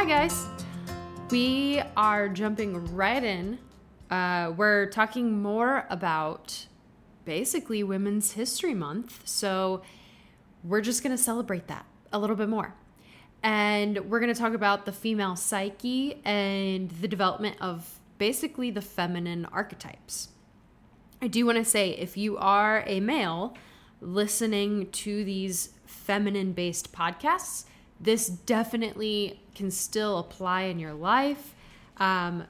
Hi, guys. We are jumping right in. Uh, we're talking more about basically Women's History Month. So we're just going to celebrate that a little bit more. And we're going to talk about the female psyche and the development of basically the feminine archetypes. I do want to say if you are a male listening to these feminine based podcasts, this definitely can still apply in your life, um,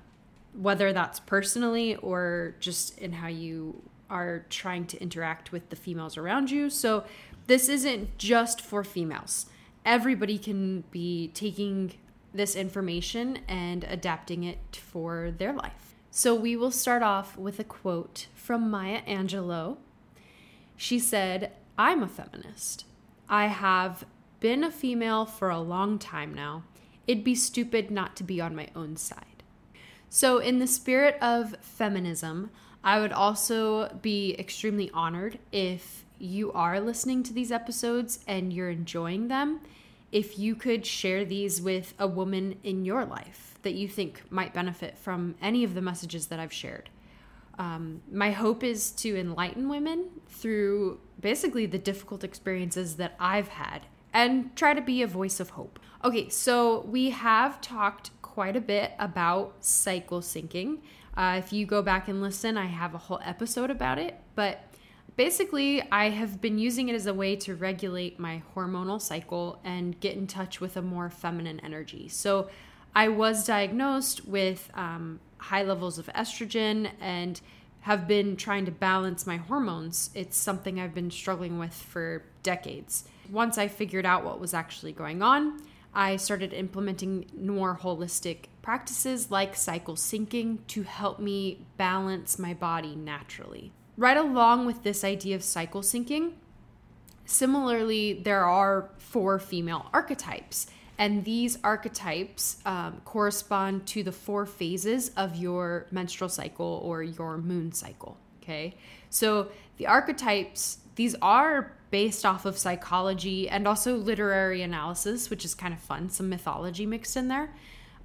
whether that's personally or just in how you are trying to interact with the females around you. So, this isn't just for females. Everybody can be taking this information and adapting it for their life. So, we will start off with a quote from Maya Angelou. She said, I'm a feminist. I have been a female for a long time now. It'd be stupid not to be on my own side. So, in the spirit of feminism, I would also be extremely honored if you are listening to these episodes and you're enjoying them. If you could share these with a woman in your life that you think might benefit from any of the messages that I've shared. Um, my hope is to enlighten women through basically the difficult experiences that I've had and try to be a voice of hope. Okay, so we have talked quite a bit about cycle syncing. Uh, if you go back and listen, I have a whole episode about it. But basically, I have been using it as a way to regulate my hormonal cycle and get in touch with a more feminine energy. So I was diagnosed with um, high levels of estrogen and have been trying to balance my hormones. It's something I've been struggling with for decades. Once I figured out what was actually going on, I started implementing more holistic practices like cycle syncing to help me balance my body naturally. Right along with this idea of cycle syncing, similarly, there are four female archetypes. And these archetypes um, correspond to the four phases of your menstrual cycle or your moon cycle. Okay. So the archetypes, these are based off of psychology and also literary analysis, which is kind of fun, some mythology mixed in there.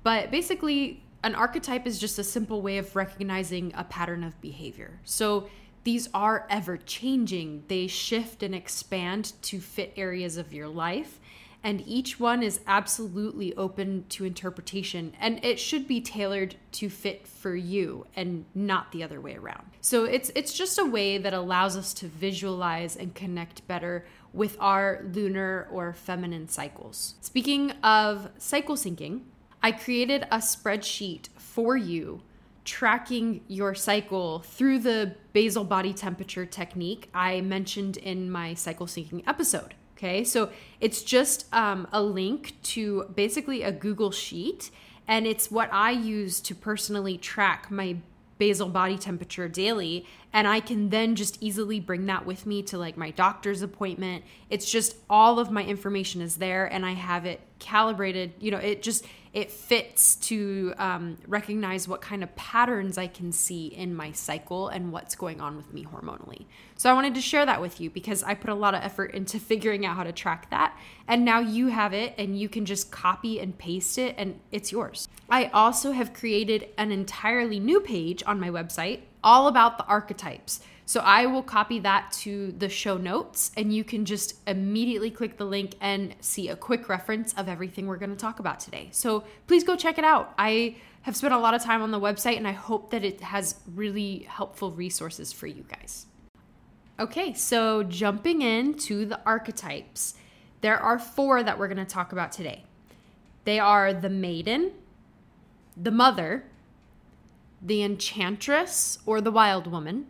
But basically, an archetype is just a simple way of recognizing a pattern of behavior. So these are ever changing, they shift and expand to fit areas of your life and each one is absolutely open to interpretation and it should be tailored to fit for you and not the other way around. So it's it's just a way that allows us to visualize and connect better with our lunar or feminine cycles. Speaking of cycle syncing, I created a spreadsheet for you tracking your cycle through the basal body temperature technique I mentioned in my cycle syncing episode. Okay, so it's just um, a link to basically a Google Sheet, and it's what I use to personally track my basal body temperature daily and I can then just easily bring that with me to like my doctor's appointment. It's just all of my information is there and I have it calibrated. You know, it just it fits to um, recognize what kind of patterns I can see in my cycle and what's going on with me hormonally. So I wanted to share that with you because I put a lot of effort into figuring out how to track that. And now you have it and you can just copy and paste it and it's yours. I also have created an entirely new page on my website all about the archetypes. So I will copy that to the show notes and you can just immediately click the link and see a quick reference of everything we're going to talk about today. So please go check it out. I have spent a lot of time on the website and I hope that it has really helpful resources for you guys. Okay, so jumping into the archetypes, there are four that we're going to talk about today. They are the maiden, the mother, the enchantress or the wild woman,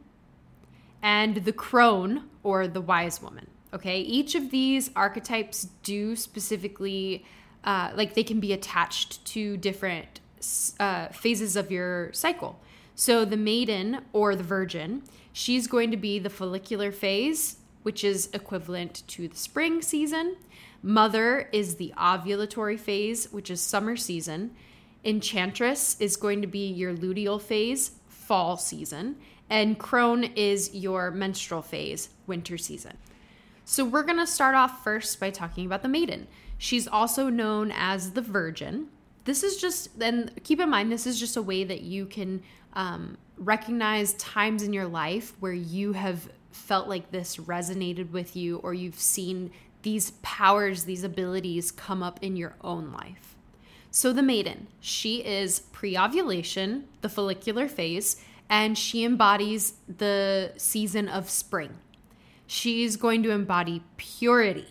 and the crone or the wise woman. Okay, each of these archetypes do specifically, uh, like, they can be attached to different uh, phases of your cycle. So, the maiden or the virgin, she's going to be the follicular phase, which is equivalent to the spring season. Mother is the ovulatory phase, which is summer season. Enchantress is going to be your luteal phase, fall season and crone is your menstrual phase, winter season. So we're going to start off first by talking about the maiden. She's also known as the virgin. this is just, and keep in mind, this is just a way that you can um, recognize times in your life where you have felt like this resonated with you or you've seen these powers, these abilities come up in your own life. So, the maiden, she is pre ovulation, the follicular phase, and she embodies the season of spring. She's going to embody purity,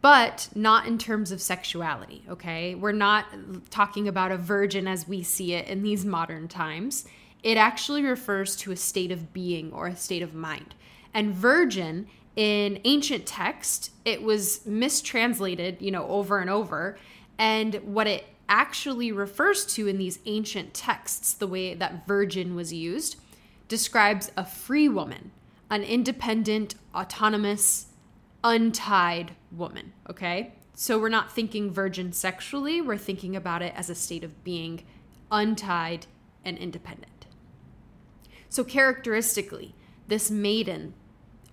but not in terms of sexuality, okay? We're not talking about a virgin as we see it in these modern times. It actually refers to a state of being or a state of mind. And virgin in ancient text, it was mistranslated, you know, over and over. And what it actually refers to in these ancient texts, the way that virgin was used, describes a free woman, an independent, autonomous, untied woman, okay? So we're not thinking virgin sexually, we're thinking about it as a state of being untied and independent. So characteristically, this maiden,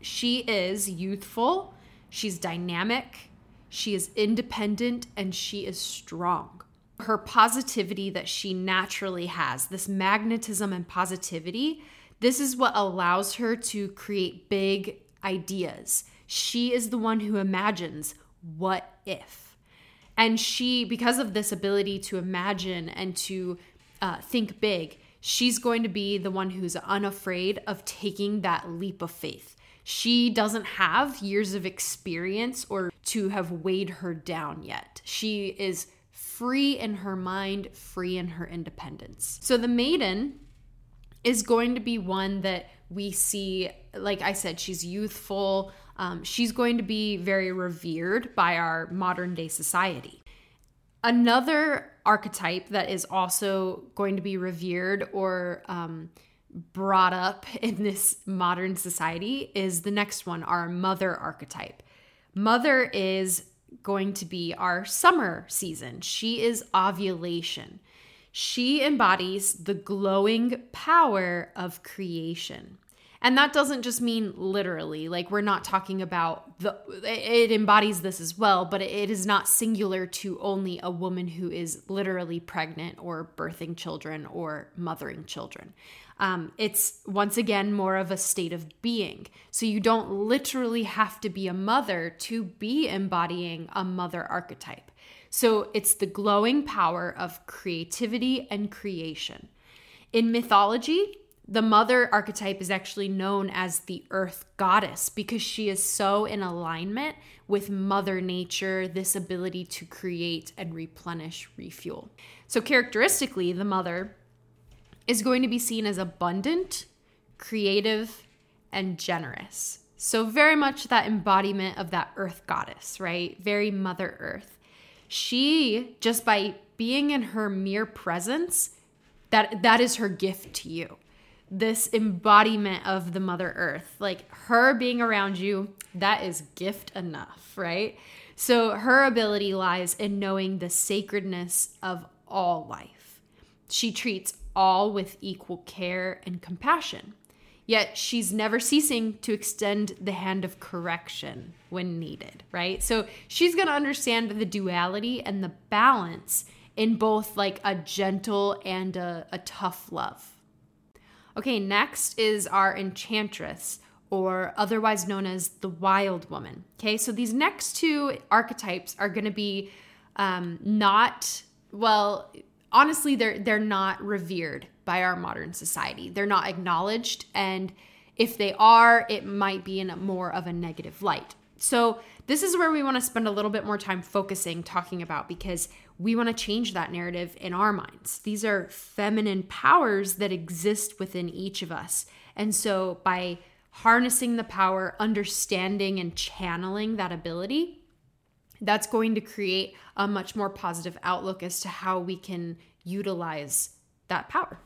she is youthful, she's dynamic, she is independent, and she is strong. Her positivity that she naturally has, this magnetism and positivity, this is what allows her to create big ideas she is the one who imagines what if. And she, because of this ability to imagine and to uh, think big, she's going to be the one who's unafraid of taking that leap of faith. She doesn't have years of experience or to have weighed her down yet. She is free in her mind, free in her independence. So the maiden is going to be one that we see, like I said, she's youthful, um, she's going to be very revered by our modern day society. Another archetype that is also going to be revered or um, brought up in this modern society is the next one, our mother archetype. Mother is going to be our summer season. She is ovulation. She embodies the glowing power of creation. And that doesn't just mean literally, like we're not talking about the it embodies this as well, but it is not singular to only a woman who is literally pregnant or birthing children or mothering children. Um, it's once again more of a state of being. So you don't literally have to be a mother to be embodying a mother archetype. So it's the glowing power of creativity and creation. In mythology, the mother archetype is actually known as the earth goddess because she is so in alignment with mother nature this ability to create and replenish refuel so characteristically the mother is going to be seen as abundant creative and generous. So very much that embodiment of that earth goddess right? Very mother earth. She just by being in her mere presence that that is her gift to you. This embodiment of the mother earth like her being around you that is gift enough right? So her ability lies in knowing the sacredness of all life. She treats all with equal care and compassion yet she's never ceasing to extend the hand of correction when needed right so she's going to understand the duality and the balance in both like a gentle and a, a tough love Okay, next is our enchantress, or otherwise known as the wild woman. Okay, so these next two archetypes are going to be um, not well. Honestly, they're they're not revered by our modern society. They're not acknowledged, and if they are, it might be in more of a negative light. So this is where we want to spend a little bit more time focusing, talking about because we want to change that narrative in our minds. These are feminine powers that exist within each of us. And so by harnessing the power, understanding and channeling that ability, that's going to create a much more positive outlook as to how we can utilize that power.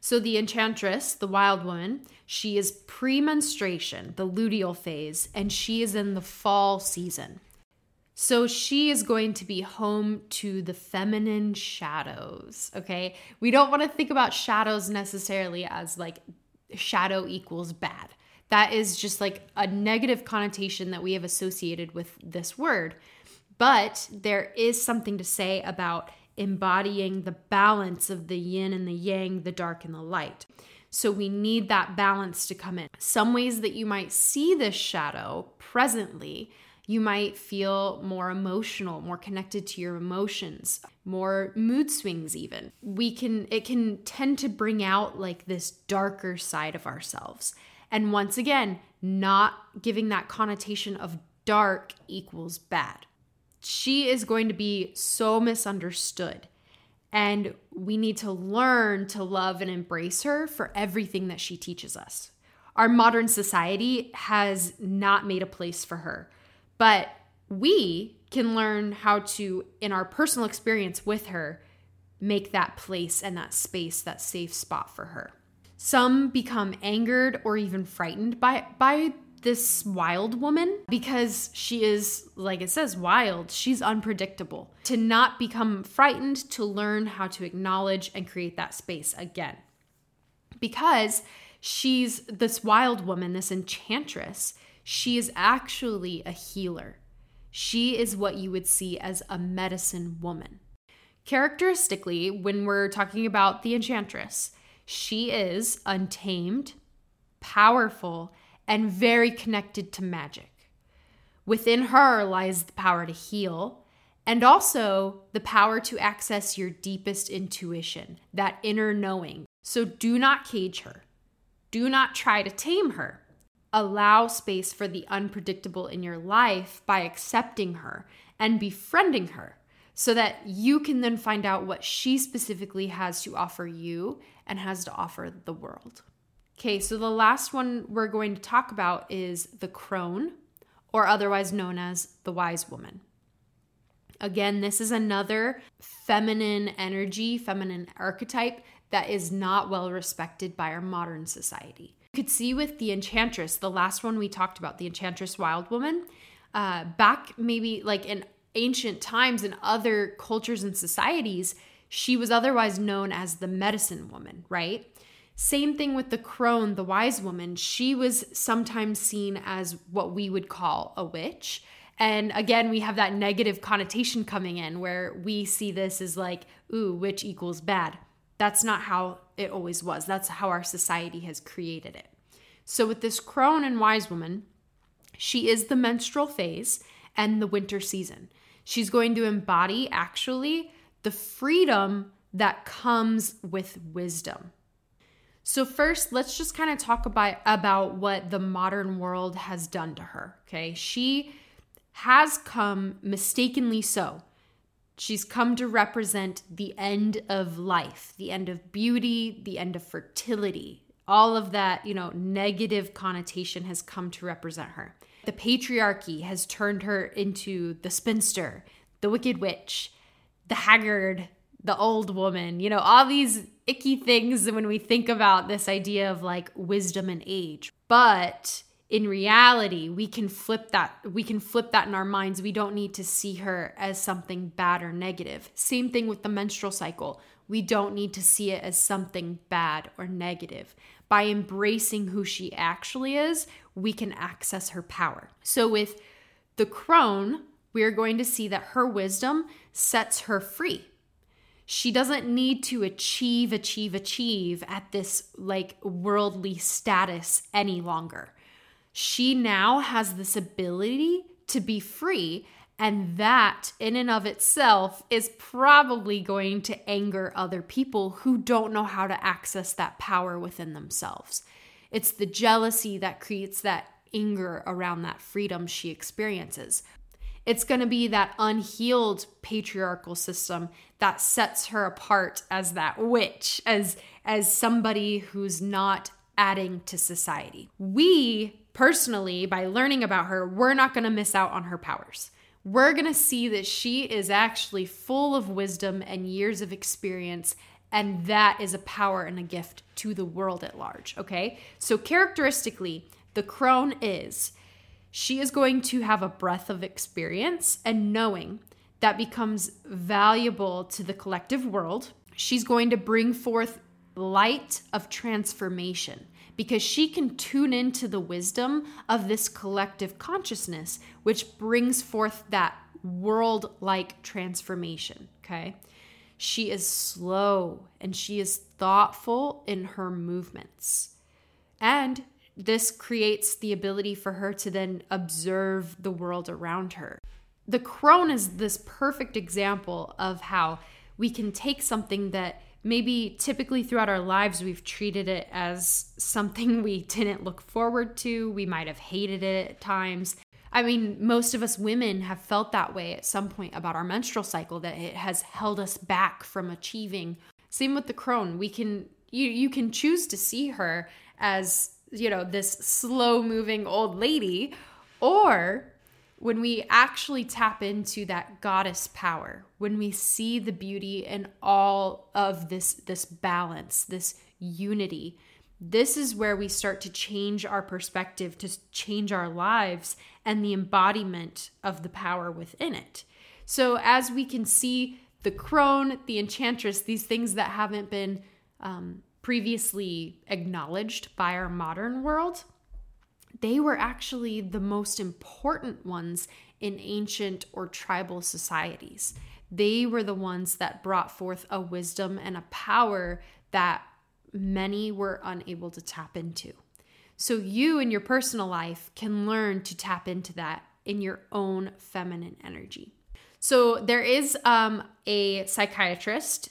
So the enchantress, the wild woman, she is pre-menstruation, the luteal phase, and she is in the fall season. So she is going to be home to the feminine shadows, okay? We don't want to think about shadows necessarily as like shadow equals bad. That is just like a negative connotation that we have associated with this word. But there is something to say about embodying the balance of the yin and the yang, the dark and the light. So we need that balance to come in. Some ways that you might see this shadow presently, you might feel more emotional, more connected to your emotions, more mood swings even. We can it can tend to bring out like this darker side of ourselves. And once again, not giving that connotation of dark equals bad. She is going to be so misunderstood. And we need to learn to love and embrace her for everything that she teaches us. Our modern society has not made a place for her, but we can learn how to, in our personal experience with her, make that place and that space, that safe spot for her. Some become angered or even frightened by, by this wild woman because she is, like it says, wild. She's unpredictable. To not become frightened, to learn how to acknowledge and create that space again. Because she's this wild woman, this enchantress, she is actually a healer. She is what you would see as a medicine woman. Characteristically, when we're talking about the enchantress, she is untamed, powerful, and very connected to magic. Within her lies the power to heal and also the power to access your deepest intuition, that inner knowing. So do not cage her. Do not try to tame her. Allow space for the unpredictable in your life by accepting her and befriending her so that you can then find out what she specifically has to offer you and has to offer the world. Okay, so the last one we're going to talk about is the crone, or otherwise known as the wise woman. Again, this is another feminine energy, feminine archetype that is not well respected by our modern society. You could see with the enchantress, the last one we talked about, the enchantress wild woman, uh, back maybe like in ancient times in other cultures and societies, she was otherwise known as the medicine woman, right? Same thing with the crone, the wise woman. She was sometimes seen as what we would call a witch. And again, we have that negative connotation coming in where we see this as like, ooh, witch equals bad. That's not how it always was. That's how our society has created it. So, with this crone and wise woman, she is the menstrual phase and the winter season. She's going to embody actually the freedom that comes with wisdom. So first, let's just kind of talk about about what the modern world has done to her, okay? She has come mistakenly so. She's come to represent the end of life, the end of beauty, the end of fertility. All of that, you know, negative connotation has come to represent her. The patriarchy has turned her into the spinster, the wicked witch, the haggard, the old woman, you know, all these icky things when we think about this idea of like wisdom and age. But in reality, we can flip that we can flip that in our minds. We don't need to see her as something bad or negative. Same thing with the menstrual cycle. We don't need to see it as something bad or negative. By embracing who she actually is, we can access her power. So with the crone, we are going to see that her wisdom sets her free she doesn't need to achieve, achieve, achieve at this like worldly status any longer. She now has this ability to be free. And that, in and of itself, is probably going to anger other people who don't know how to access that power within themselves. It's the jealousy that creates that anger around that freedom she experiences. It's going to be that unhealed patriarchal system that sets her apart as that witch, as as somebody who's not adding to society. We personally by learning about her, we're not going to miss out on her powers. We're going to see that she is actually full of wisdom and years of experience and that is a power and a gift to the world at large, okay? So characteristically, the crone is she is going to have a breadth of experience and knowing that becomes valuable to the collective world. She's going to bring forth light of transformation because she can tune into the wisdom of this collective consciousness, which brings forth that world like transformation. Okay. She is slow and she is thoughtful in her movements. And this creates the ability for her to then observe the world around her. The crone is this perfect example of how we can take something that maybe typically throughout our lives we've treated it as something we didn't look forward to, we might have hated it at times. I mean, most of us women have felt that way at some point about our menstrual cycle that it has held us back from achieving. Same with the crone. We can you you can choose to see her as, you know, this slow moving old lady or when we actually tap into that goddess power, when we see the beauty in all of this this balance, this unity, this is where we start to change our perspective, to change our lives and the embodiment of the power within it. So, as we can see, the crone, the enchantress, these things that haven't been um, previously acknowledged by our modern world, they were actually the most important ones in ancient or tribal societies. They were the ones that brought forth a wisdom and a power that many were unable to tap into. So, you in your personal life can learn to tap into that in your own feminine energy. So, there is um, a psychiatrist,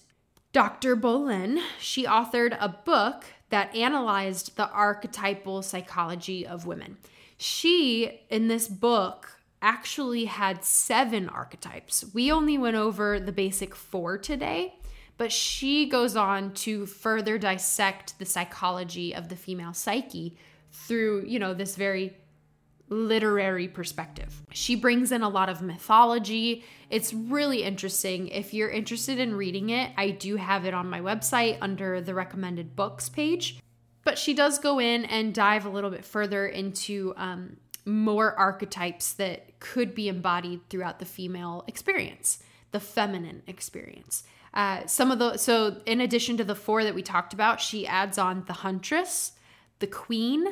Dr. Bolen. She authored a book that analyzed the archetypal psychology of women. She, in this book, actually had seven archetypes. We only went over the basic four today, but she goes on to further dissect the psychology of the female psyche through, you know, this very literary perspective. She brings in a lot of mythology. It's really interesting. If you're interested in reading it, I do have it on my website under the recommended books page. But she does go in and dive a little bit further into um, more archetypes that could be embodied throughout the female experience, the feminine experience. Uh, some of the so in addition to the four that we talked about, she adds on the huntress, the queen,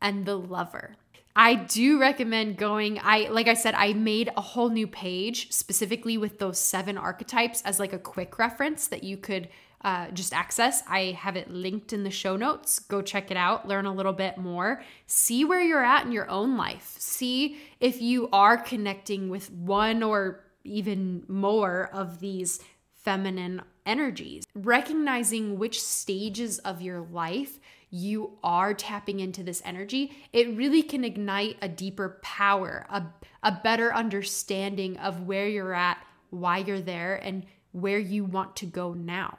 and the lover. I do recommend going. I like I said, I made a whole new page specifically with those seven archetypes as like a quick reference that you could uh, just access. I have it linked in the show notes. Go check it out, learn a little bit more, see where you're at in your own life, see if you are connecting with one or even more of these feminine energies. Recognizing which stages of your life you are tapping into this energy, it really can ignite a deeper power, a, a better understanding of where you're at, why you're there, and where you want to go now.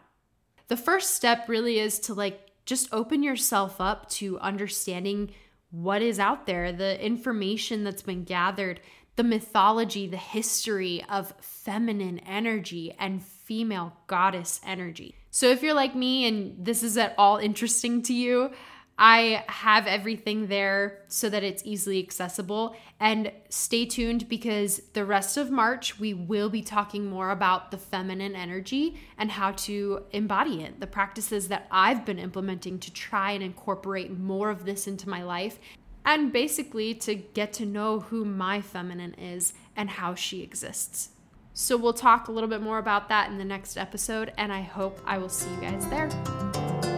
The first step really is to like just open yourself up to understanding what is out there, the information that's been gathered, the mythology, the history of feminine energy and female goddess energy. So if you're like me and this is at all interesting to you, I have everything there so that it's easily accessible. And stay tuned because the rest of March, we will be talking more about the feminine energy and how to embody it, the practices that I've been implementing to try and incorporate more of this into my life, and basically to get to know who my feminine is and how she exists. So we'll talk a little bit more about that in the next episode, and I hope I will see you guys there.